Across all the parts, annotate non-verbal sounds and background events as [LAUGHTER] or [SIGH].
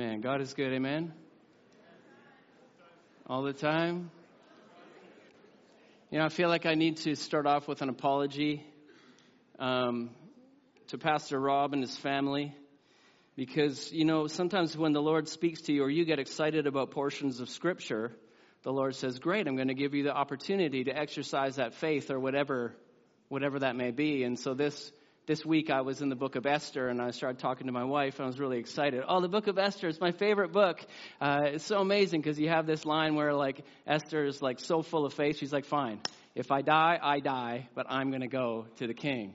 Amen. God is good. Amen. All the time. You know, I feel like I need to start off with an apology um, to Pastor Rob and his family. Because, you know, sometimes when the Lord speaks to you or you get excited about portions of Scripture, the Lord says, Great, I'm going to give you the opportunity to exercise that faith or whatever, whatever that may be. And so this this week I was in the book of Esther and I started talking to my wife and I was really excited. Oh, the book of Esther is my favorite book. Uh, it's so amazing because you have this line where like Esther is like so full of faith. She's like, fine, if I die, I die, but I'm going to go to the king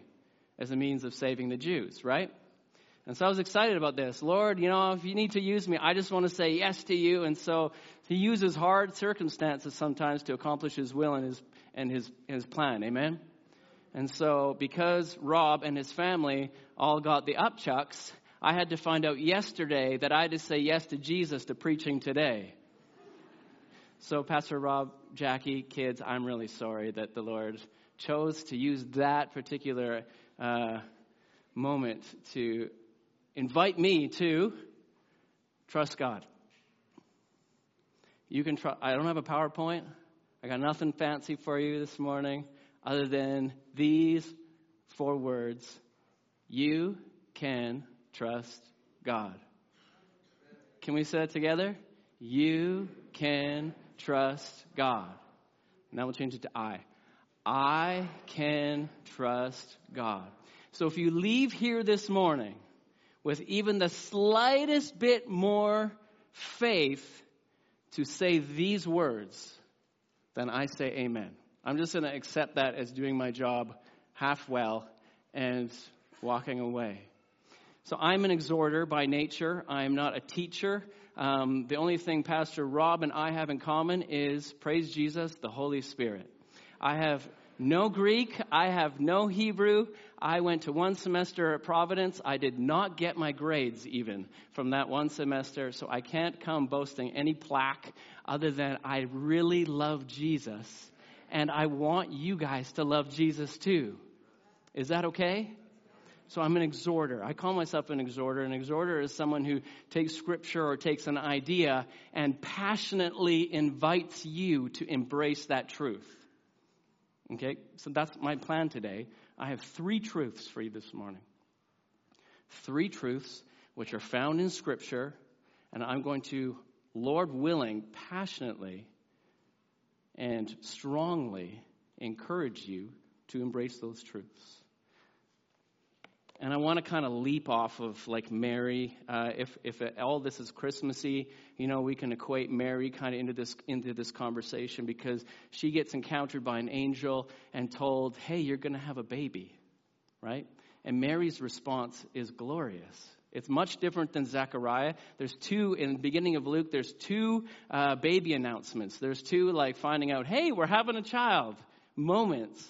as a means of saving the Jews, right? And so I was excited about this. Lord, you know, if you need to use me, I just want to say yes to you. And so he uses hard circumstances sometimes to accomplish his will and his, and his, his plan. Amen? And so, because Rob and his family all got the upchucks, I had to find out yesterday that I had to say yes to Jesus to preaching today. So, Pastor Rob, Jackie, kids, I'm really sorry that the Lord chose to use that particular uh, moment to invite me to trust God. You can trust. I don't have a PowerPoint. I got nothing fancy for you this morning other than these four words You can trust God. Can we say it together? You can trust God. Now we'll change it to I. I can trust God. So if you leave here this morning with even the slightest bit more faith to say these words, then I say amen. I'm just going to accept that as doing my job half well and walking away. So I'm an exhorter by nature. I'm not a teacher. Um, the only thing Pastor Rob and I have in common is praise Jesus, the Holy Spirit. I have no Greek. I have no Hebrew. I went to one semester at Providence. I did not get my grades even from that one semester, so I can't come boasting any plaque other than I really love Jesus and I want you guys to love Jesus too. Is that okay? So I'm an exhorter. I call myself an exhorter. An exhorter is someone who takes scripture or takes an idea and passionately invites you to embrace that truth. Okay? So that's my plan today. I have three truths for you this morning. Three truths which are found in scripture, and I'm going to, Lord willing, passionately and strongly encourage you to embrace those truths. And I want to kind of leap off of like Mary. Uh, if if all this is Christmassy, you know, we can equate Mary kind of into this into this conversation because she gets encountered by an angel and told, "Hey, you're going to have a baby," right? And Mary's response is glorious. It's much different than Zechariah. There's two, in the beginning of Luke, there's two uh, baby announcements. There's two, like finding out, hey, we're having a child moments.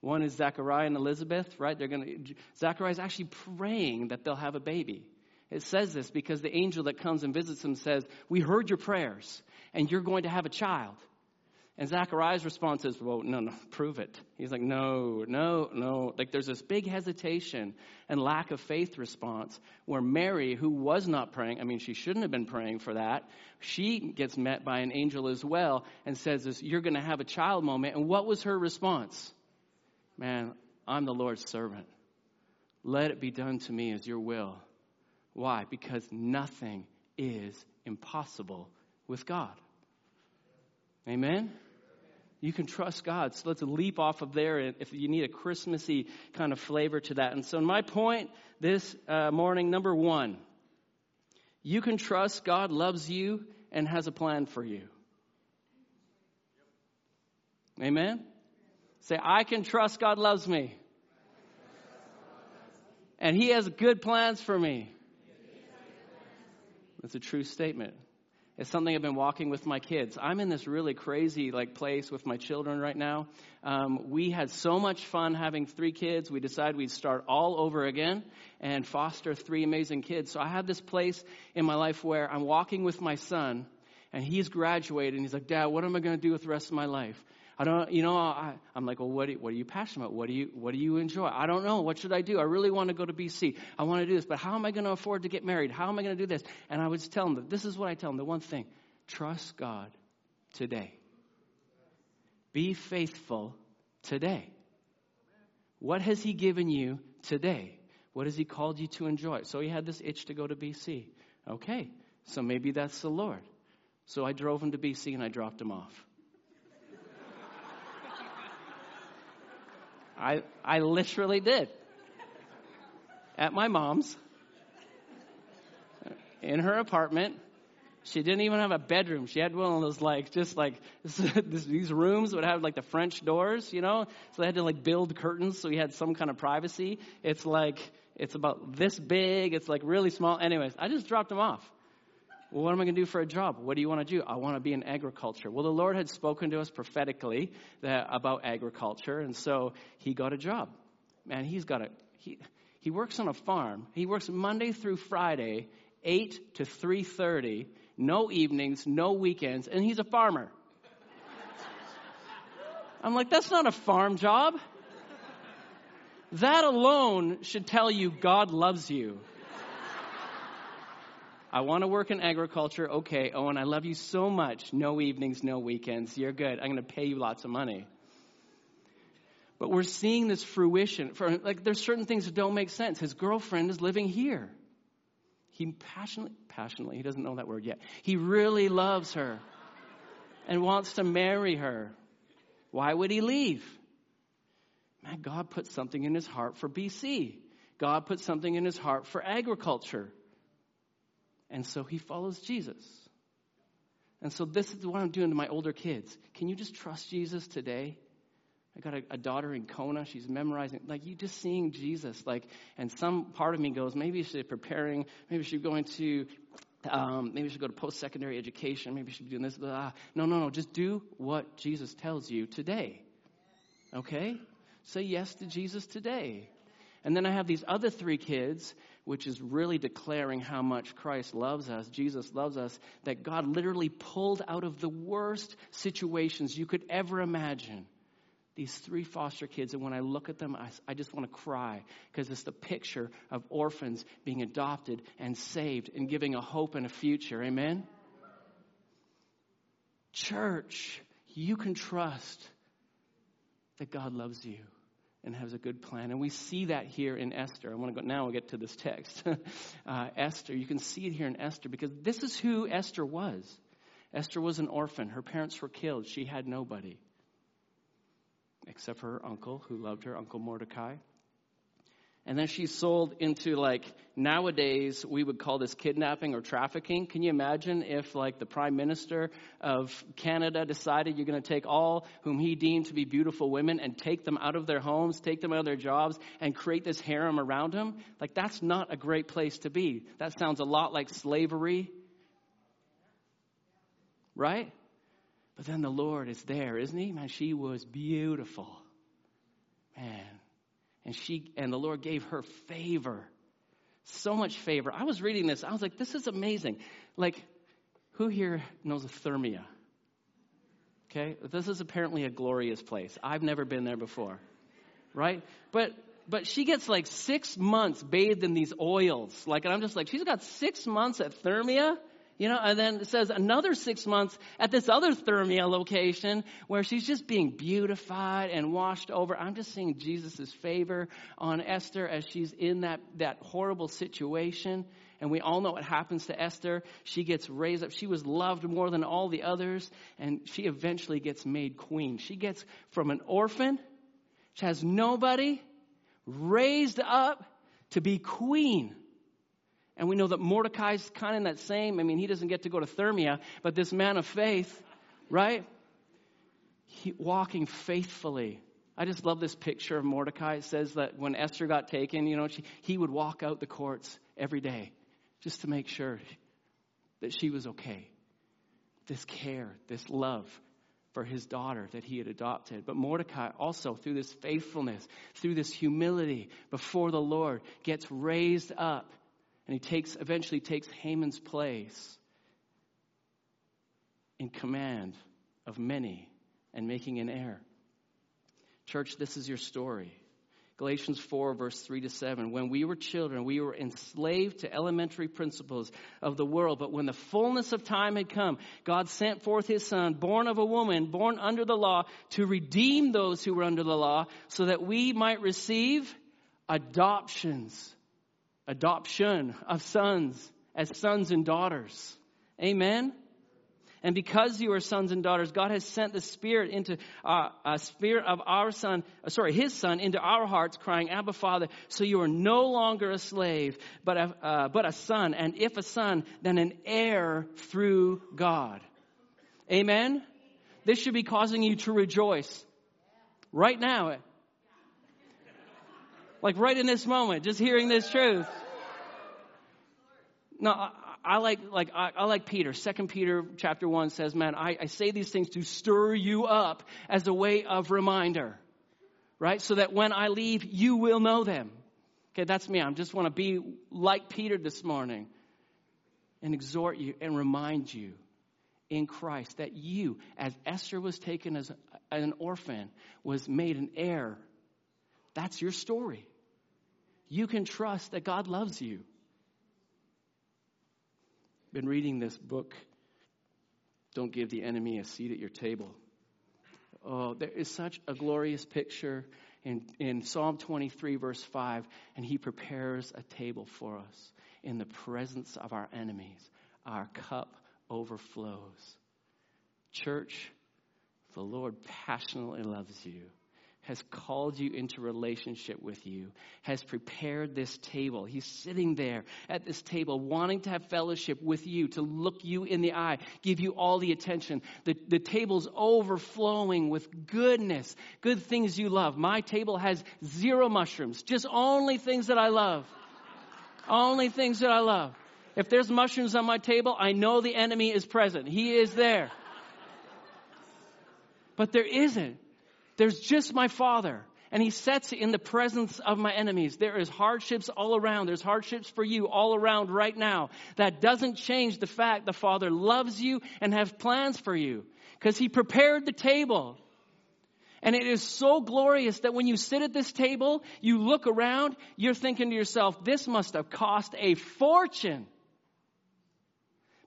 One is Zechariah and Elizabeth, right? They're going to, Zechariah is actually praying that they'll have a baby. It says this because the angel that comes and visits him says, We heard your prayers, and you're going to have a child. And Zachariah's response is, well, no, no, prove it. He's like, no, no, no. Like there's this big hesitation and lack of faith response where Mary, who was not praying, I mean, she shouldn't have been praying for that, she gets met by an angel as well and says this, you're going to have a child moment. And what was her response? Man, I'm the Lord's servant. Let it be done to me as your will. Why? Because nothing is impossible with God. Amen? You can trust God. So let's leap off of there if you need a Christmassy kind of flavor to that. And so, my point this uh, morning, number one, you can trust God loves you and has a plan for you. Amen? Say, I can trust God loves me. And He has good plans for me. That's a true statement. It's something I've been walking with my kids. I'm in this really crazy like place with my children right now. Um, we had so much fun having three kids. We decided we'd start all over again and foster three amazing kids. So I have this place in my life where I'm walking with my son, and he's graduated, and he's like, "Dad, what am I going to do with the rest of my life?" I don't, you know, I, am like, well, what, do, what are you passionate about? What do you, what do you enjoy? I don't know. What should I do? I really want to go to BC. I want to do this, but how am I going to afford to get married? How am I going to do this? And I would tell them, this is what I tell them, the one thing, trust God today. Be faithful today. What has He given you today? What has He called you to enjoy? So he had this itch to go to BC. Okay, so maybe that's the Lord. So I drove him to BC and I dropped him off. I, I literally did. At my mom's, in her apartment. She didn't even have a bedroom. She had one of those like just like [LAUGHS] these rooms would have like the French doors, you know. So they had to like build curtains so we had some kind of privacy. It's like it's about this big. It's like really small. Anyways, I just dropped him off. Well, what am I going to do for a job? What do you want to do? I want to be in agriculture. Well, the Lord had spoken to us prophetically that, about agriculture, and so he got a job. Man, he's got a he. He works on a farm. He works Monday through Friday, eight to three thirty. No evenings, no weekends, and he's a farmer. [LAUGHS] I'm like, that's not a farm job. That alone should tell you God loves you. I want to work in agriculture. Okay, Owen, I love you so much. No evenings, no weekends. You're good. I'm going to pay you lots of money. But we're seeing this fruition. For, like, there's certain things that don't make sense. His girlfriend is living here. He passionately, passionately, he doesn't know that word yet. He really loves her and wants to marry her. Why would he leave? Man, God put something in his heart for BC. God put something in his heart for agriculture. And so he follows Jesus. And so this is what I'm doing to my older kids. Can you just trust Jesus today? I got a, a, daughter in Kona. She's memorizing, like you just seeing Jesus. Like, and some part of me goes, maybe she's preparing. Maybe she's going to, um, maybe she should go to post-secondary education. Maybe she's doing this. Blah. No, no, no. Just do what Jesus tells you today. Okay? Say yes to Jesus today. And then I have these other three kids, which is really declaring how much Christ loves us, Jesus loves us, that God literally pulled out of the worst situations you could ever imagine. These three foster kids, and when I look at them, I, I just want to cry because it's the picture of orphans being adopted and saved and giving a hope and a future. Amen? Church, you can trust that God loves you and has a good plan. And we see that here in Esther. I want to go now. We'll get to this text. [LAUGHS] uh, Esther, you can see it here in Esther because this is who Esther was. Esther was an orphan. Her parents were killed. She had nobody except for her uncle who loved her, Uncle Mordecai. And then she's sold into like nowadays we would call this kidnapping or trafficking. Can you imagine if like the prime minister of Canada decided you're going to take all whom he deemed to be beautiful women and take them out of their homes, take them out of their jobs and create this harem around them? Like that's not a great place to be. That sounds a lot like slavery. Right? But then the Lord is there, isn't he? Man, she was beautiful. Man, and she and the Lord gave her favor. So much favor. I was reading this. I was like, this is amazing. Like, who here knows of Thermëa? Okay? This is apparently a glorious place. I've never been there before. Right? But but she gets like six months bathed in these oils. Like, and I'm just like, she's got six months at Thermëa? You know, and then it says another six months at this other Thermëa location where she's just being beautified and washed over. I'm just seeing Jesus' favor on Esther as she's in that, that horrible situation. And we all know what happens to Esther. She gets raised up. She was loved more than all the others, and she eventually gets made queen. She gets from an orphan, she has nobody, raised up to be queen. And we know that Mordecai's kind of in that same, I mean, he doesn't get to go to Thermëa, but this man of faith, right? He, walking faithfully. I just love this picture of Mordecai. It says that when Esther got taken, you know, she, he would walk out the courts every day just to make sure that she was okay. This care, this love for his daughter that he had adopted. But Mordecai also, through this faithfulness, through this humility before the Lord, gets raised up and he takes, eventually takes Haman's place in command of many and making an heir. Church, this is your story. Galatians 4, verse 3 to 7. When we were children, we were enslaved to elementary principles of the world. But when the fullness of time had come, God sent forth his son, born of a woman, born under the law, to redeem those who were under the law, so that we might receive adoptions, adoption of sons as sons and daughters. Amen. And because you are sons and daughters, God has sent the Spirit into uh, a spirit of our Son, uh, sorry, His Son into our hearts, crying, Abba, Father. So you are no longer a slave, but a, uh, but a son. And if a son, then an heir through God. Amen? This should be causing you to rejoice right now. Like right in this moment, just hearing this truth. No, I like, like, I, I, like Peter. Second Peter chapter one says, man, I, I say these things to stir you up as a way of reminder, right? So that when I leave, you will know them. Okay, that's me. I just want to be like Peter this morning and exhort you and remind you in Christ that you, as Esther was taken as an orphan, was made an heir. That's your story. You can trust that God loves you been reading this book, Don't Give the Enemy a Seat at Your Table. Oh, there is such a glorious picture in, in Psalm 23, verse 5, and he prepares a table for us in the presence of our enemies. Our cup overflows. Church, the Lord passionately loves you has called you into relationship with you, has prepared this table. He's sitting there at this table wanting to have fellowship with you, to look you in the eye, give you all the attention. The, the table's overflowing with goodness, good things you love. My table has zero mushrooms, just only things that I love. only things that I love. If there's mushrooms on my table, I know the enemy is present. He is there. But there isn't. There's just my father. And he sets in the presence of my enemies. There is hardships all around. There's hardships for you all around right now. That doesn't change the fact the Father loves you and has plans for you. Because he prepared the table. And it is so glorious that when you sit at this table, you look around, you're thinking to yourself, this must have cost a fortune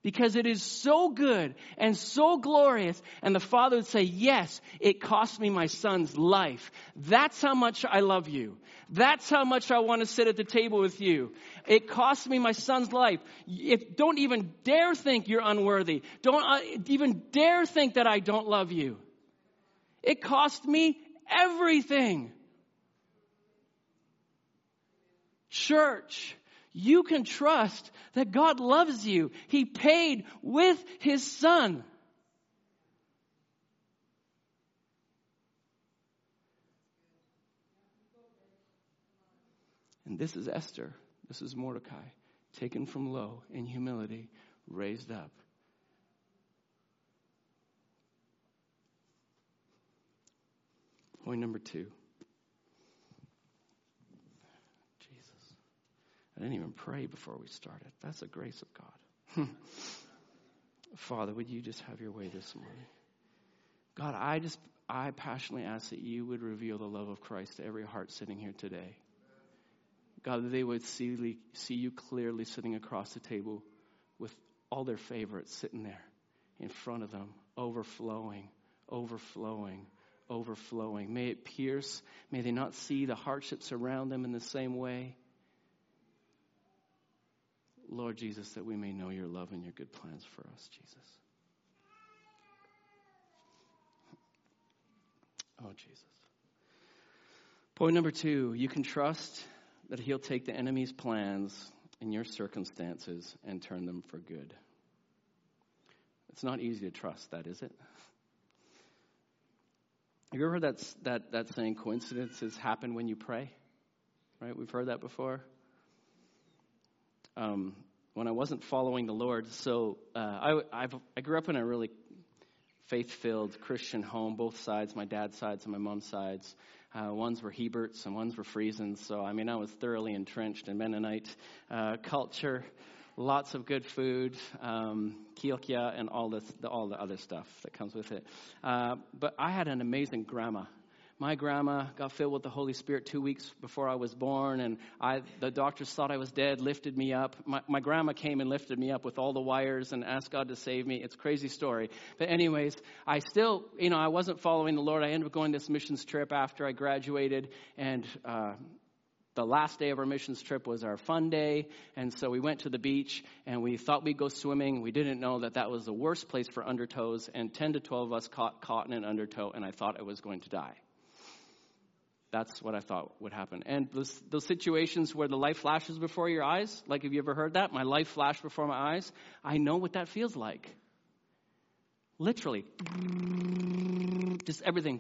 because it is so good and so glorious. And the father would say, Yes, it cost me my son's life. That's how much I love you. That's how much I want to sit at the table with you. It cost me my son's life. If, don't even dare think you're unworthy. Don't uh, even dare think that I don't love you. It cost me everything. Church, you can trust that God loves you. He paid with His Son. And this is Esther. This is Mordecai, taken from low in humility, raised up. Point number two. I didn't even pray before we started. That's the grace of God. [LAUGHS] Father, would you just have your way this morning? God, I just, I passionately ask that you would reveal the love of Christ to every heart sitting here today. God, that they would see, see you clearly sitting across the table with all their favorites sitting there in front of them, overflowing, overflowing, overflowing. May it pierce. May they not see the hardships around them in the same way. Lord Jesus, that we may know your love and your good plans for us, Jesus. Oh, Jesus. Point number two you can trust that He'll take the enemy's plans in your circumstances and turn them for good. It's not easy to trust that, is it? Have you ever heard that, that, that saying, coincidences happen when you pray? Right? We've heard that before um, when I wasn't following the Lord. So uh, I, I've, I grew up in a really faith-filled Christian home, both sides, my dad's sides and my mom's sides. Uh, ones were Hieberts and ones were Friesens. So, I mean, I was thoroughly entrenched in Mennonite uh, culture. lots of good food, um, kilkia, and all, this, the, all the other stuff that comes with it. Uh, but I had an amazing grandma my grandma got filled with the Holy Spirit two weeks before I was born, and I, the doctors thought I was dead, lifted me up. My, my grandma came and lifted me up with all the wires and asked God to save me. It's crazy story. But, anyways, I still, you know, I wasn't following the Lord. I ended up going this missions trip after I graduated, and uh, the last day of our missions trip was our fun day, and so we went to the beach and we thought we'd go swimming. We didn't know that that was the worst place for undertows, and 10 to 12 of us caught caught in an undertow, and I thought I was going to die. That's what I thought would happen. And those, those situations where the life flashes before your eyes, like have you ever heard that? My life flashed before my eyes. I know what that feels like. Literally. Just everything.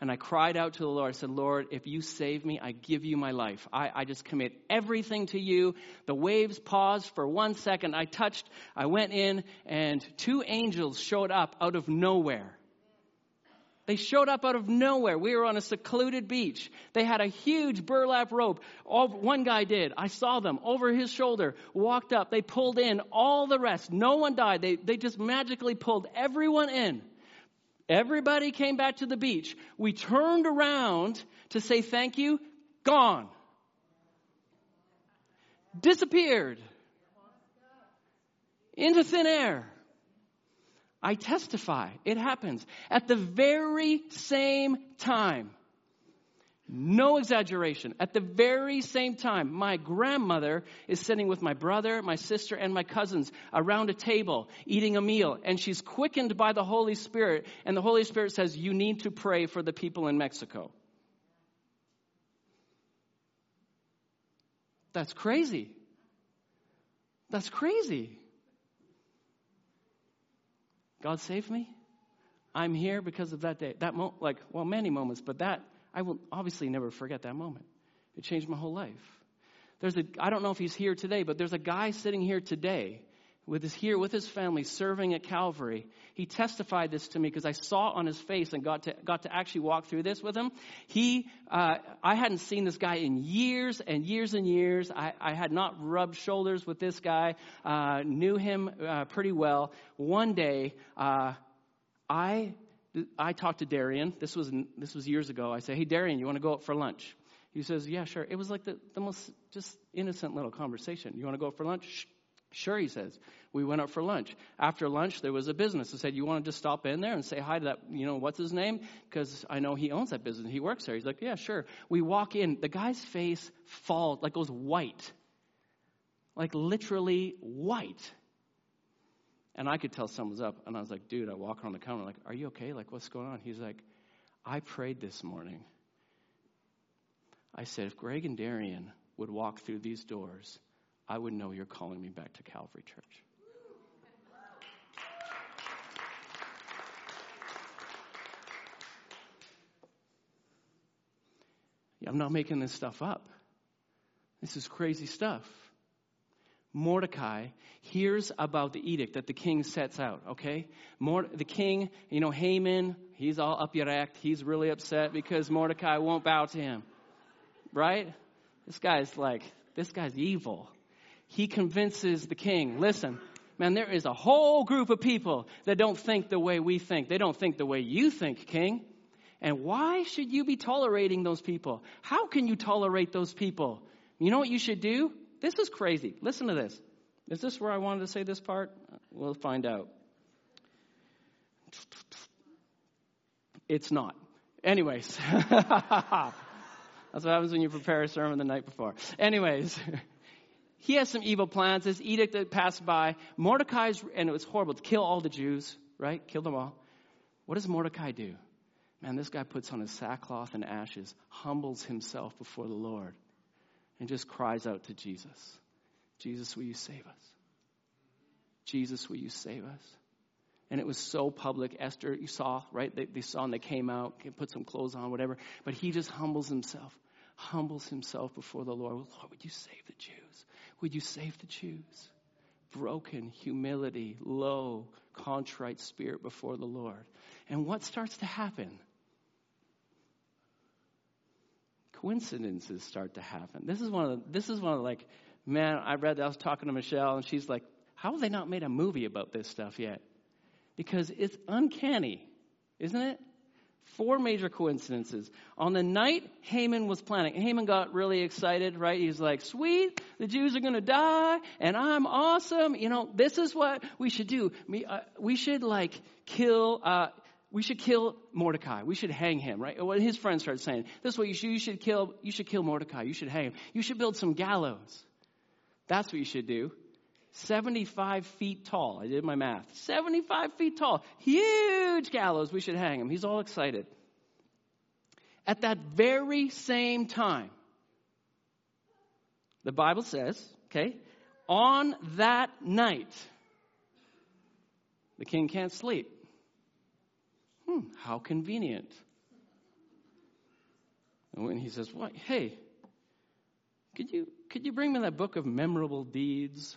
And I cried out to the Lord. I said, Lord, if you save me, I give you my life. I, I just commit everything to you. The waves paused for one second. I touched, I went in, and two angels showed up out of nowhere. They showed up out of nowhere. We were on a secluded beach. They had a huge burlap rope. All, one guy did. I saw them over his shoulder, walked up. They pulled in all the rest. No one died. They, they just magically pulled everyone in. Everybody came back to the beach. We turned around to say thank you. Gone. Disappeared. Into thin air. I testify. It happens at the very same time. No exaggeration. At the very same time, my grandmother is sitting with my brother, my sister, and my cousins around a table eating a meal, and she's quickened by the Holy Spirit, and the Holy Spirit says, You need to pray for the people in Mexico. That's crazy. That's crazy. God saved me. I'm here because of that day. That mo- like, well, many moments, but that, I will obviously never forget that moment. It changed my whole life. There's a, I don't know if he's here today, but there's a guy sitting here today with his here with his family serving at Calvary. He testified this to me because I saw on his face and got to got to actually walk through this with him. He, uh, I hadn't seen this guy in years and years and years. I, I had not rubbed shoulders with this guy. Uh, knew him uh, pretty well. One day, uh, I I talked to Darian. This was this was years ago. I said, "Hey, Darian, you want to go out for lunch?" He says, "Yeah, sure." It was like the, the most just innocent little conversation. You want to go out for lunch? Sure, he says. We went out for lunch. After lunch, there was a business. I said, You want to just stop in there and say hi to that, you know, what's his name? Because I know he owns that business. He works there. He's like, Yeah, sure. We walk in. The guy's face falls, like goes white. Like literally white. And I could tell someone's up. And I was like, Dude, I walk around the counter, like, Are you okay? Like, what's going on? He's like, I prayed this morning. I said, If Greg and Darian would walk through these doors, I would know you're calling me back to Calvary Church. I'm not making this stuff up. This is crazy stuff. Mordecai hears about the edict that the king sets out, okay? The king, you know, Haman, he's all up your act. He's really upset because Mordecai won't bow to him, right? This guy's like, this guy's evil he convinces the king listen, man, there is a whole group of people that don't think the way we think. They don't think the way you think, king. And why should you be tolerating those people? How can you tolerate those people? You know what you should do? This is crazy. Listen to this. Is this where I wanted to say this part? We'll find out. It's not. Anyways. [LAUGHS] That's what happens when you prepare a sermon the night before. Anyways. [LAUGHS] he has some evil plans. This edict that passed by, Mordecai's, and it was horrible to kill all the Jews, right? Kill them all. What does Mordecai do? Man, this guy puts on his sackcloth and ashes, humbles himself before the Lord, and just cries out to Jesus Jesus, will you save us? Jesus, will you save us? And it was so public. Esther, you saw, right? They, they saw and they came out, put some clothes on, whatever. But he just humbles himself, humbles himself before the Lord. Lord, would you save the Jews? Would you save the Jews? Broken, humility, low, contrite spirit before the Lord. And what starts to happen? Coincidences start to happen. This is one of the, this is one of the, like Man, I read that. I was talking to Michelle, and she's like, How have they not made a movie about this stuff yet? Because it's uncanny, isn't it? Four major coincidences. On the night Haman was planning, Haman got really excited, right? He's like, sweet, the Jews are going to die, and I'm awesome. You know, this is what we should do. We, uh, we should, like, kill. Uh, we should kill Mordecai. We should hang him, right? What his friends started saying, this is what you should, you should kill, you should kill Mordecai. You should hang him. You should build some gallows. That's what you should do. 75 feet tall. I did my math. 75 feet tall. Huge gallows. We should hang him. He's all excited. At that very same time, the Bible says, okay, on that night, the king can't sleep. Hmm, how convenient. And when he says, What? Hey, could you, could you bring me that book of memorable deeds?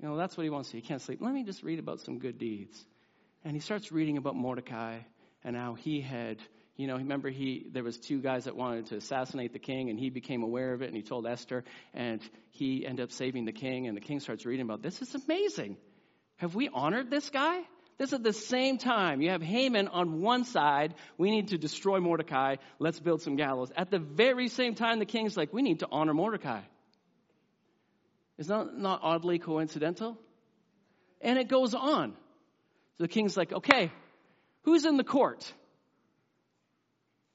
You know, that's what he wants to. He can't sleep. Let me just read about some good deeds. And he starts reading about Mordecai and how he had, you know, remember he there was two guys that wanted to assassinate the king and he became aware of it and he told Esther and he ended up saving the king and the king starts reading about this. It's amazing. Have we honored this guy? This at the same time. You have Haman on one side. We need to destroy Mordecai. Let's build some gallows. At the very same time, the king's like, we need to honor Mordecai. Is that not oddly coincidental? And it goes on. So the king's like, okay, who's in the court?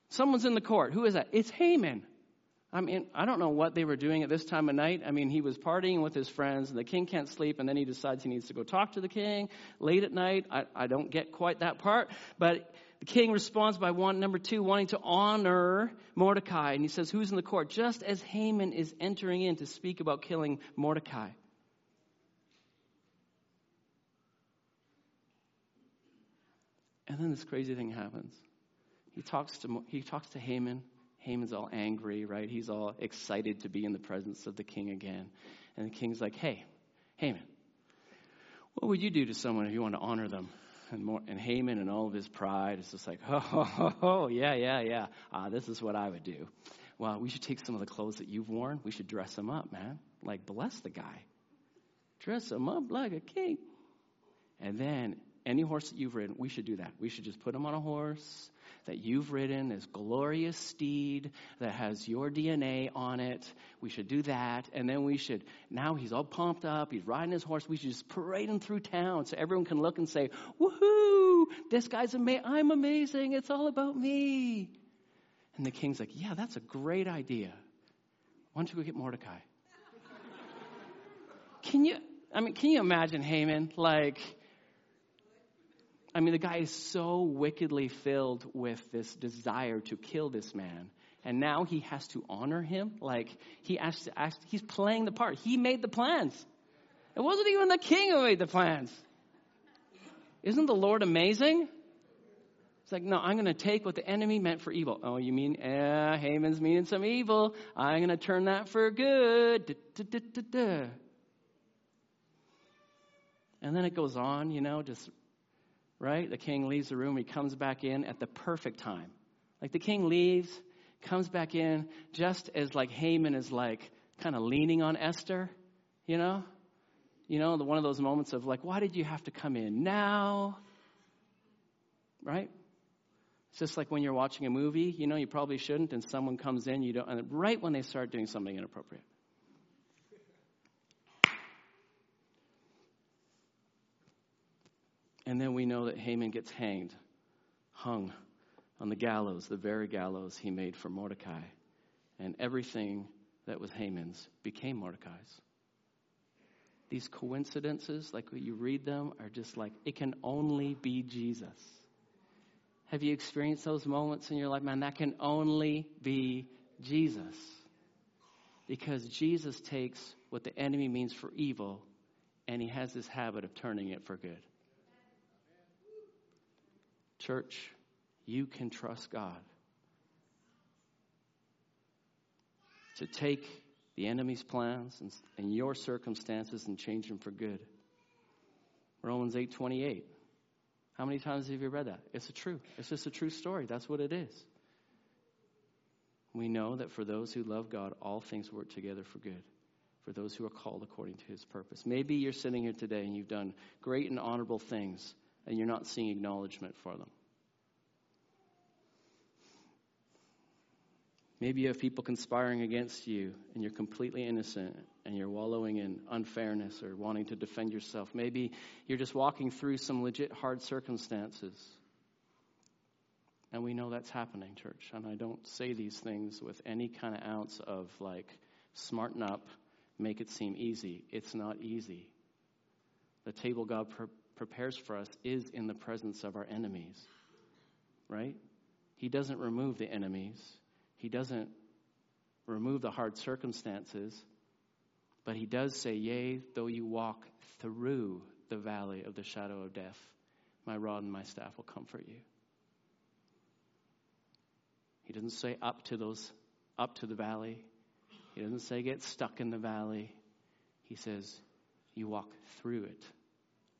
Someone's in the court. Who is that? It's Haman. I mean, I don't know what they were doing at this time of night. I mean, he was partying with his friends, and the king can't sleep, and then he decides he needs to go talk to the king late at night. I, I don't get quite that part, but the king responds by one, number two, wanting to honor Mordecai. And he says, Who's in the court? Just as Haman is entering in to speak about killing Mordecai. And then this crazy thing happens. He talks to, he talks to Haman. Haman's all angry, right? He's all excited to be in the presence of the king again. And the king's like, Hey, Haman, what would you do to someone if you want to honor them? And, more, and Haman and all of his pride is just like, oh, [LAUGHS] oh, oh yeah, yeah, yeah. Uh, this is what I would do. Well, we should take some of the clothes that you've worn. We should dress him up, man. Like, bless the guy. Dress him up like a king. And then, any horse that you've ridden, we should do that. We should just put him on a horse that you've ridden, this glorious steed that has your DNA on it. We should do that. And then we should, now he's all pumped up. He's riding his horse. We should just parade him through town so everyone can look and say, woohoo, this guy's amazing. I'm amazing. It's all about me. And the king's like, yeah, that's a great idea. Why don't you go get Mordecai? [LAUGHS] can you, I mean, can you imagine Haman? Like, I mean, the guy is so wickedly filled with this desire to kill this man. And now he has to honor him. Like, he has to ask, he's playing the part. He made the plans. It wasn't even the king who made the plans. Isn't the Lord amazing? It's like, no, I'm going to take what the enemy meant for evil. Oh, you mean, eh, Haman's meaning some evil. I'm going to turn that for good. Da, da, da, and then it goes on, you know, just right? The king leaves the room. He comes back in at the perfect time. Like the king leaves, comes back in just as like Haman is like kind of leaning on Esther, you know? You know, the, one of those moments of like, why did you have to come in now? Right? It's just like when you're watching a movie, you know, you probably shouldn't, and someone comes in, you don't, and right when they start doing something inappropriate. And then we know that Haman gets hanged, hung on the gallows, the very gallows he made for Mordecai. And everything that was Haman's became Mordecai's. These coincidences, like you read them, are just like, it can only be Jesus. Have you experienced those moments in your life? Man, that can only be Jesus. Because Jesus takes what the enemy means for evil and he has this habit of turning it for good. Church, you can trust God to take the enemy's plans and, and your circumstances and change them for good. Romans 8:28. How many times have you read that? It's a true. It's just a true story. That's what it is. We know that for those who love God, all things work together for good. for those who are called according to his purpose. Maybe you're sitting here today and you've done great and honorable things and you're not seeing acknowledgement for them. Maybe you have people conspiring against you and you're completely innocent and you're wallowing in unfairness or wanting to defend yourself. Maybe you're just walking through some legit hard circumstances. And we know that's happening, church. And I don't say these things with any kind of ounce of like, smarten up, make it seem easy. It's not easy. The table God prepares for us is in the presence of our enemies, right? He doesn't remove the enemies, He doesn't remove the hard circumstances, but He does say, Yea, though you walk through the valley of the shadow of death, my rod and my staff will comfort you. He doesn't say up to those up to the valley. He doesn't say get stuck in the valley. He says you walk through it.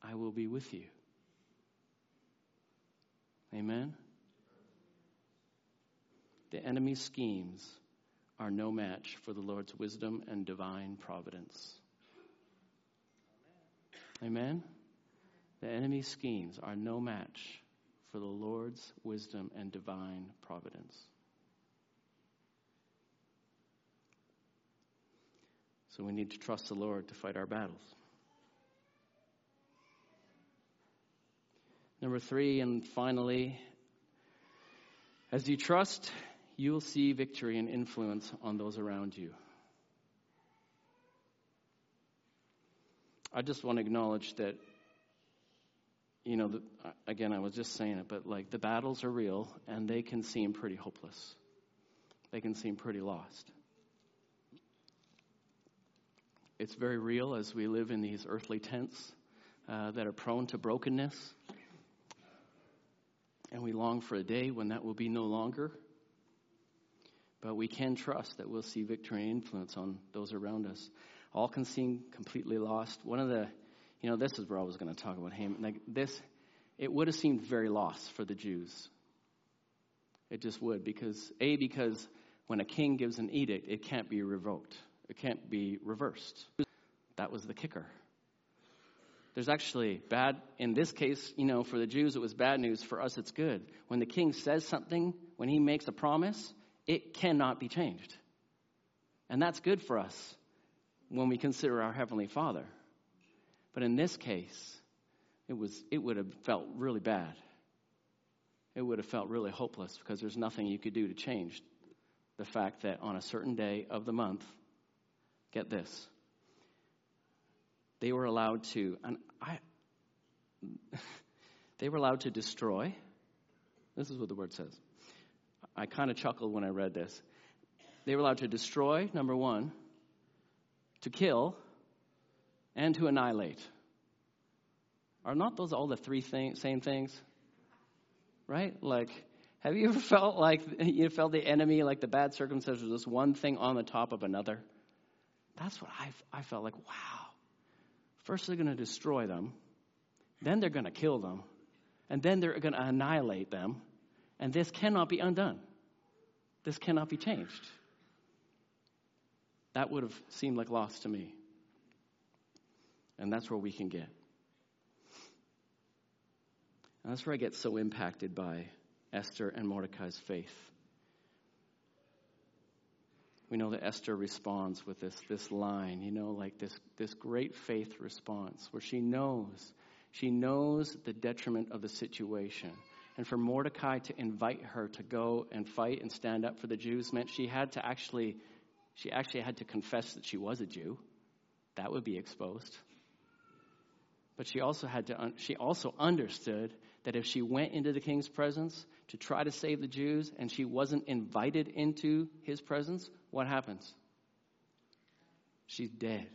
I will be with you. Amen. The enemy's schemes are no match for the Lord's wisdom and divine providence. Amen. The enemy's schemes are no match for the Lord's wisdom and divine providence. So we need to trust the Lord to fight our battles. Number three, and finally, as you trust, you will see victory and influence on those around you. I just want to acknowledge that, you know, the, again, I was just saying it, but like the battles are real and they can seem pretty hopeless. They can seem pretty lost. It's very real as we live in these earthly tents uh, that are prone to brokenness. And we long for a day when that will be no longer. But we can trust that we'll see victory and influence on those around us. All can seem completely lost. One of the, you know, this is where I was going to talk about Haman. Like this, it would have seemed very lost for the Jews. It just would, because A, because when a king gives an edict, it can't be revoked. It can't be reversed. That was the kicker. There's actually bad, in this case, you know, for the Jews, it was bad news. For us, it's good. When the king says something, when he makes a promise, it cannot be changed. And that's good for us when we consider our Heavenly Father. But in this case, it, was, it would have felt really bad. It would have felt really hopeless because there's nothing you could do to change the fact that on a certain day of the month, Get this. They were allowed to, and I, [LAUGHS] they were allowed to destroy. This is what the word says. I kind of chuckled when I read this. They were allowed to destroy, number one, to kill, and to annihilate. Are not those all the three thing, same things? Right? Like, have you ever [LAUGHS] felt like you felt the enemy, like the bad circumstances, was one thing on the top of another? That's what I, I felt like, wow. First, they're going to destroy them, then, they're going to kill them, and then they're going to annihilate them. And this cannot be undone. This cannot be changed. That would have seemed like loss to me. And that's where we can get. And that's where I get so impacted by Esther and Mordecai's faith we know that Esther responds with this, this line, you know, like this, this great faith response where she knows, she knows the detriment of the situation. And for Mordecai to invite her to go and fight and stand up for the Jews meant she had to actually, she actually had to confess that she was a Jew. That would be exposed. But she also had to, she also understood that if she went into the king's presence to try to save the Jews and she wasn't invited into his presence, what happens? She's dead.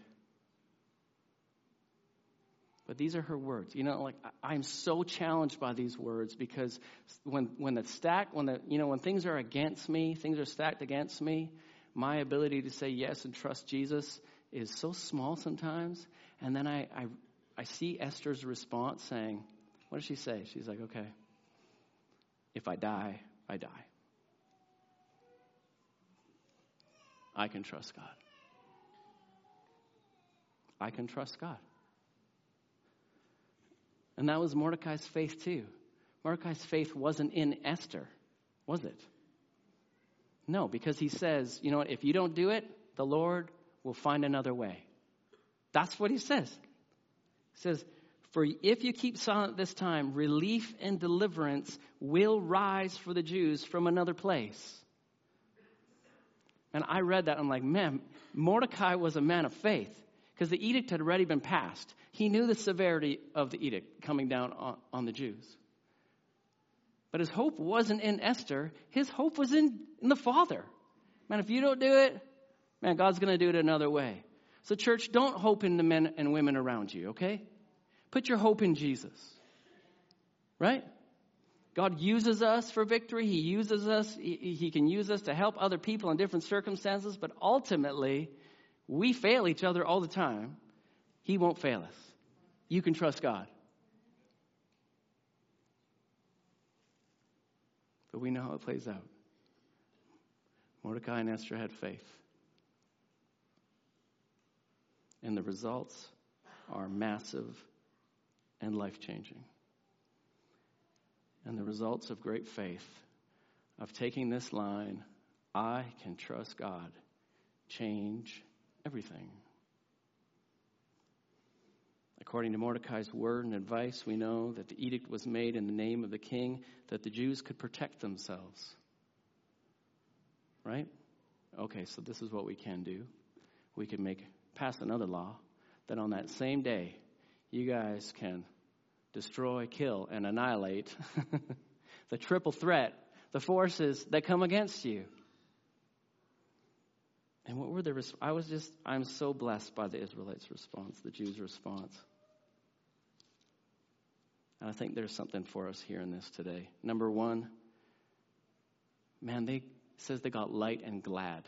But these are her words. You know, like I'm so challenged by these words because when when the stack when the you know when things are against me, things are stacked against me, my ability to say yes and trust Jesus is so small sometimes. And then I I, I see Esther's response saying, what does she say? She's like, okay, if I die, I die. I can trust God. I can trust God. And that was Mordecai's faith too. Mordecai's faith wasn't in Esther, was it? No, because he says, you know what, if you don't do it, the Lord will find another way. That's what he says. He says, For if you keep silent this time, relief and deliverance will rise for the Jews from another place. And I read that, I'm like, man, Mordecai was a man of faith because the edict had already been passed. He knew the severity of the edict coming down on, on the Jews. But his hope wasn't in Esther, his hope was in, in the Father. Man, if you don't do it, man, God's going to do it another way. So, church, don't hope in the men and women around you, okay? Put your hope in Jesus. Right? God uses us for victory. He uses us, he, he, can use us to help other people in different circumstances, but ultimately, we fail each other all the time. He won't fail us. You can trust God. But we know how it plays out. Mordecai and Esther had faith. And the results are massive and life changing. And the results of great faith, of taking this line, I can trust God, change everything. According to Mordecai's word and advice, we know that the edict was made in the name of the king that the Jews could protect themselves. Right? Okay, so this is what we can do. We can make pass another law that on that same day you guys can destroy, kill, and annihilate [LAUGHS] the triple threat, the forces that come against you. And what were the I was just I'm so blessed by the Israelites' response, the Jews' response. And I think there's something for us here in this today. Number one, man, they says they got light and glad.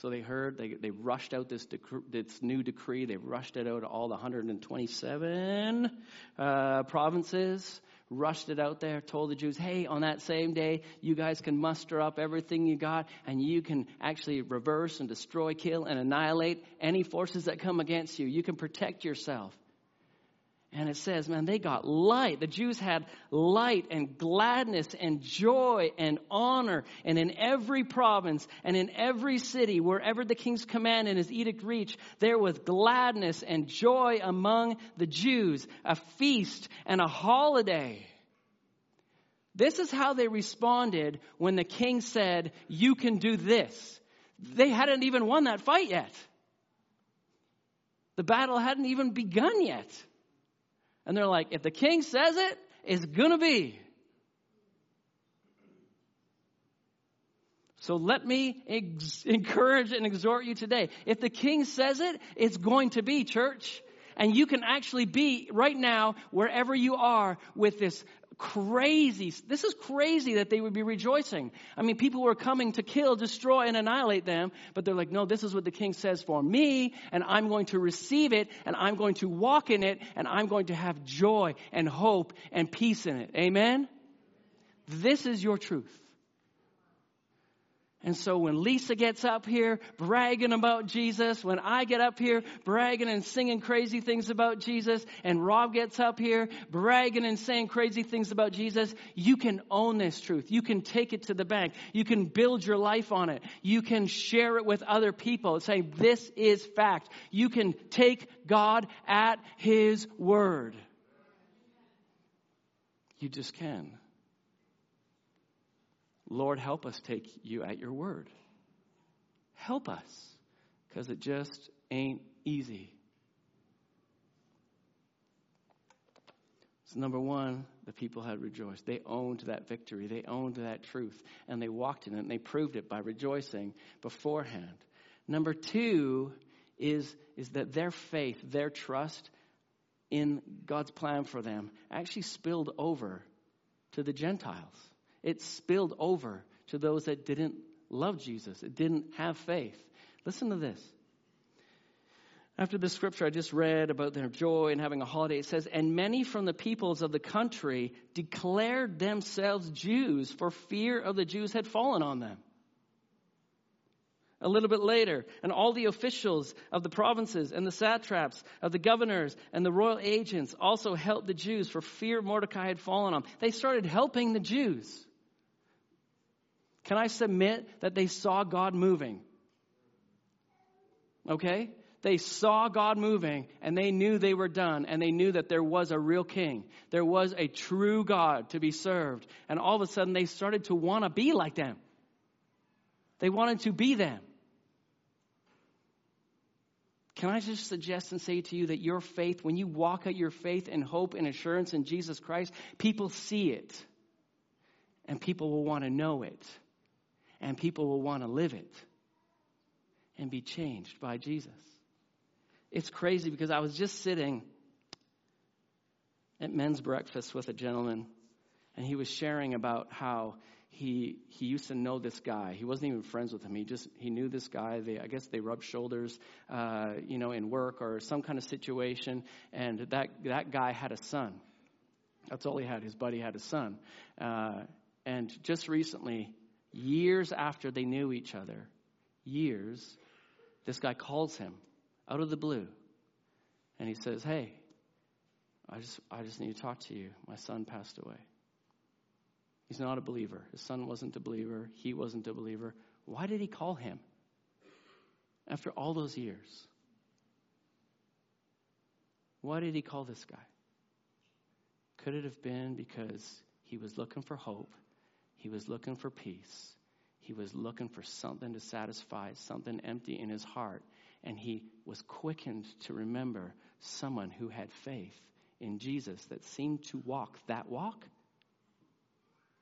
So they heard, they, they rushed out this, decree, this new decree. They rushed it out to all the 127 uh, provinces, rushed it out there, told the Jews, hey, on that same day, you guys can muster up everything you got, and you can actually reverse and destroy, kill, and annihilate any forces that come against you. You can protect yourself. And it says, man, they got light. The Jews had light and gladness and joy and honor. And in every province and in every city, wherever the king's command and his edict reached, there was gladness and joy among the Jews, a feast and a holiday. This is how they responded when the king said, You can do this. They hadn't even won that fight yet. The battle hadn't even begun yet. And they're like, if the king says it, it's going to be. So let me ex- encourage and exhort you today. If the king says it, it's going to be, church. And you can actually be right now, wherever you are, with this crazy. This is crazy that they would be rejoicing. I mean, people were coming to kill, destroy, and annihilate them, but they're like, no, this is what the king says for me, and I'm going to receive it, and I'm going to walk in it, and I'm going to have joy and hope and peace in it. Amen? This is your truth. And so when Lisa gets up here bragging about Jesus, when I get up here bragging and singing crazy things about Jesus, and Rob gets up here bragging and saying crazy things about Jesus, you can own this truth. You can take it to the bank. You can build your life on it. You can share it with other people and say, this is fact. You can take God at His word. You just can. Lord, help us take you at your word. Help us, because it just ain't easy. So, number one, the people had rejoiced. They owned that victory, they owned that truth, and they walked in it, and they proved it by rejoicing beforehand. Number two is, is that their faith, their trust in God's plan for them actually spilled over to the Gentiles it spilled over to those that didn't love Jesus, it didn't have faith. Listen to this. After the scripture I just read about their joy and having a holiday, it says, And many from the peoples of the country declared themselves Jews, for fear of the Jews had fallen on them. A little bit later, and all the officials of the provinces and the satraps of the governors and the royal agents also helped the Jews for fear Mordecai had fallen on them. They started helping the Jews. Can I submit that they saw God moving? Okay? They saw God moving and they knew they were done and they knew that there was a real king. There was a true God to be served. And all of a sudden they started to want to be like them. They wanted to be them. Can I just suggest and say to you that your faith, when you walk out your faith and hope and assurance in Jesus Christ, people see it. And people will want to know it. And people will want to live it. And be changed by Jesus. It's crazy because I was just sitting at men's breakfast with a gentleman, and he was sharing about how he he used to know this guy. He wasn't even friends with him. He just he knew this guy. They I guess they rubbed shoulders, uh, you know, in work or some kind of situation. And that that guy had a son. That's all he had. His buddy had a son. Uh, and just recently, years after they knew each other, years, this guy calls him out of the blue. And he says, Hey, I just, I just need to talk to you. My son passed away. He's not a believer. His son wasn't a believer. He wasn't a believer. Why did he call him after all those years? Why did he call this guy? Could it have been because he was looking for hope? He was looking for peace. He was looking for something to satisfy, something empty in his heart and he was quickened to remember someone who had faith in Jesus that seemed to walk that walk?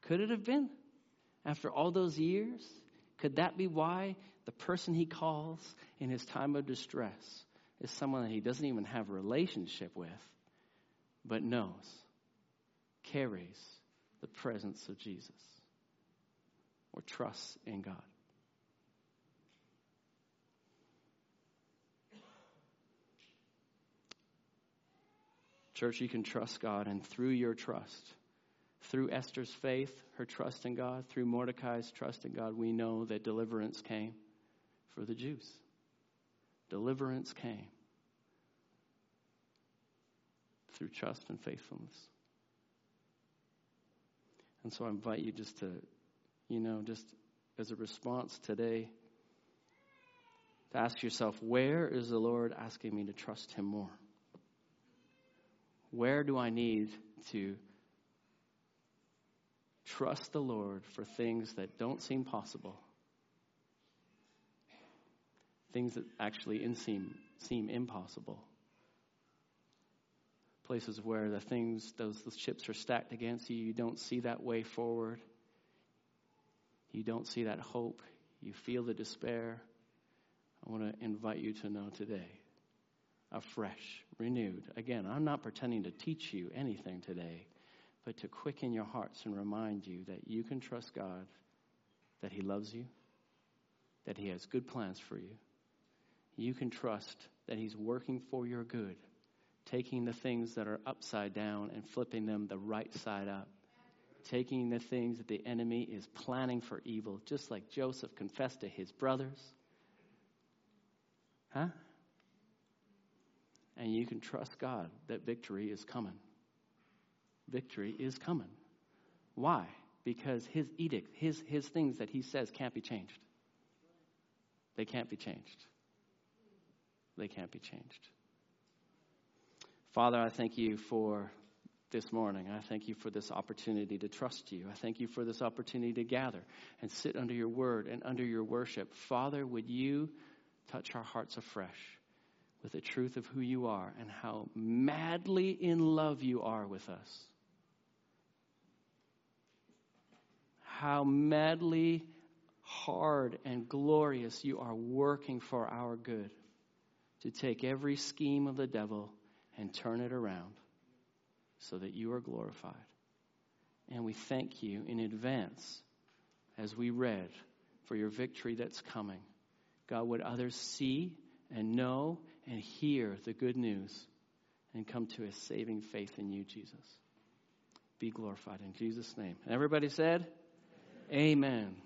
Could it have been? After all those years? Could that be why the person he calls in his time of distress is someone that he doesn't even have a relationship with, but knows, carries the presence of Jesus, or trusts in God? Church, you can trust God, and through your trust, through Esther's faith, her trust in God, through Mordecai's trust in God, we know that deliverance came for the Jews. Deliverance came through trust and faithfulness. And so I invite you just to, you know, just as a response today, to ask yourself, where is the Lord asking me to trust Him more? Where do I need to trust the Lord for things that don't seem possible? Things that actually seem, seem impossible. Places where the things, those, those chips are stacked against you, you don't see that way forward. You don't see that hope. You feel the despair. I want to invite you to know today afresh, renewed. Again, I'm not pretending to teach you anything today, but to quicken your hearts and remind you that you can trust God, that He loves you, that He has good plans for you. You can trust that He's working for your good, taking the things that are upside down and flipping them the right side up. Taking the things that the enemy is planning for evil, just like Joseph confessed to his brothers. Huh? and you can trust God that victory is coming. Victory is coming. Why? Because his edict, his, his things that he says can't be changed. They can't be changed. They can't be changed. Father, I thank you for this morning. I thank you for this opportunity to trust you. I thank you for this opportunity to gather and sit under your word and under your worship. Father, would you touch our hearts afresh? with the truth of who you are and how madly in love you are with us. How madly hard and glorious you are working for our good to take every scheme of the devil and turn it around so that you are glorified. And we thank you in advance as we read for your victory that's coming. God, would others see and know and hear the good news and come to a saving faith in you, Jesus. Be glorified in Jesus' name. And everybody said, Amen. Amen.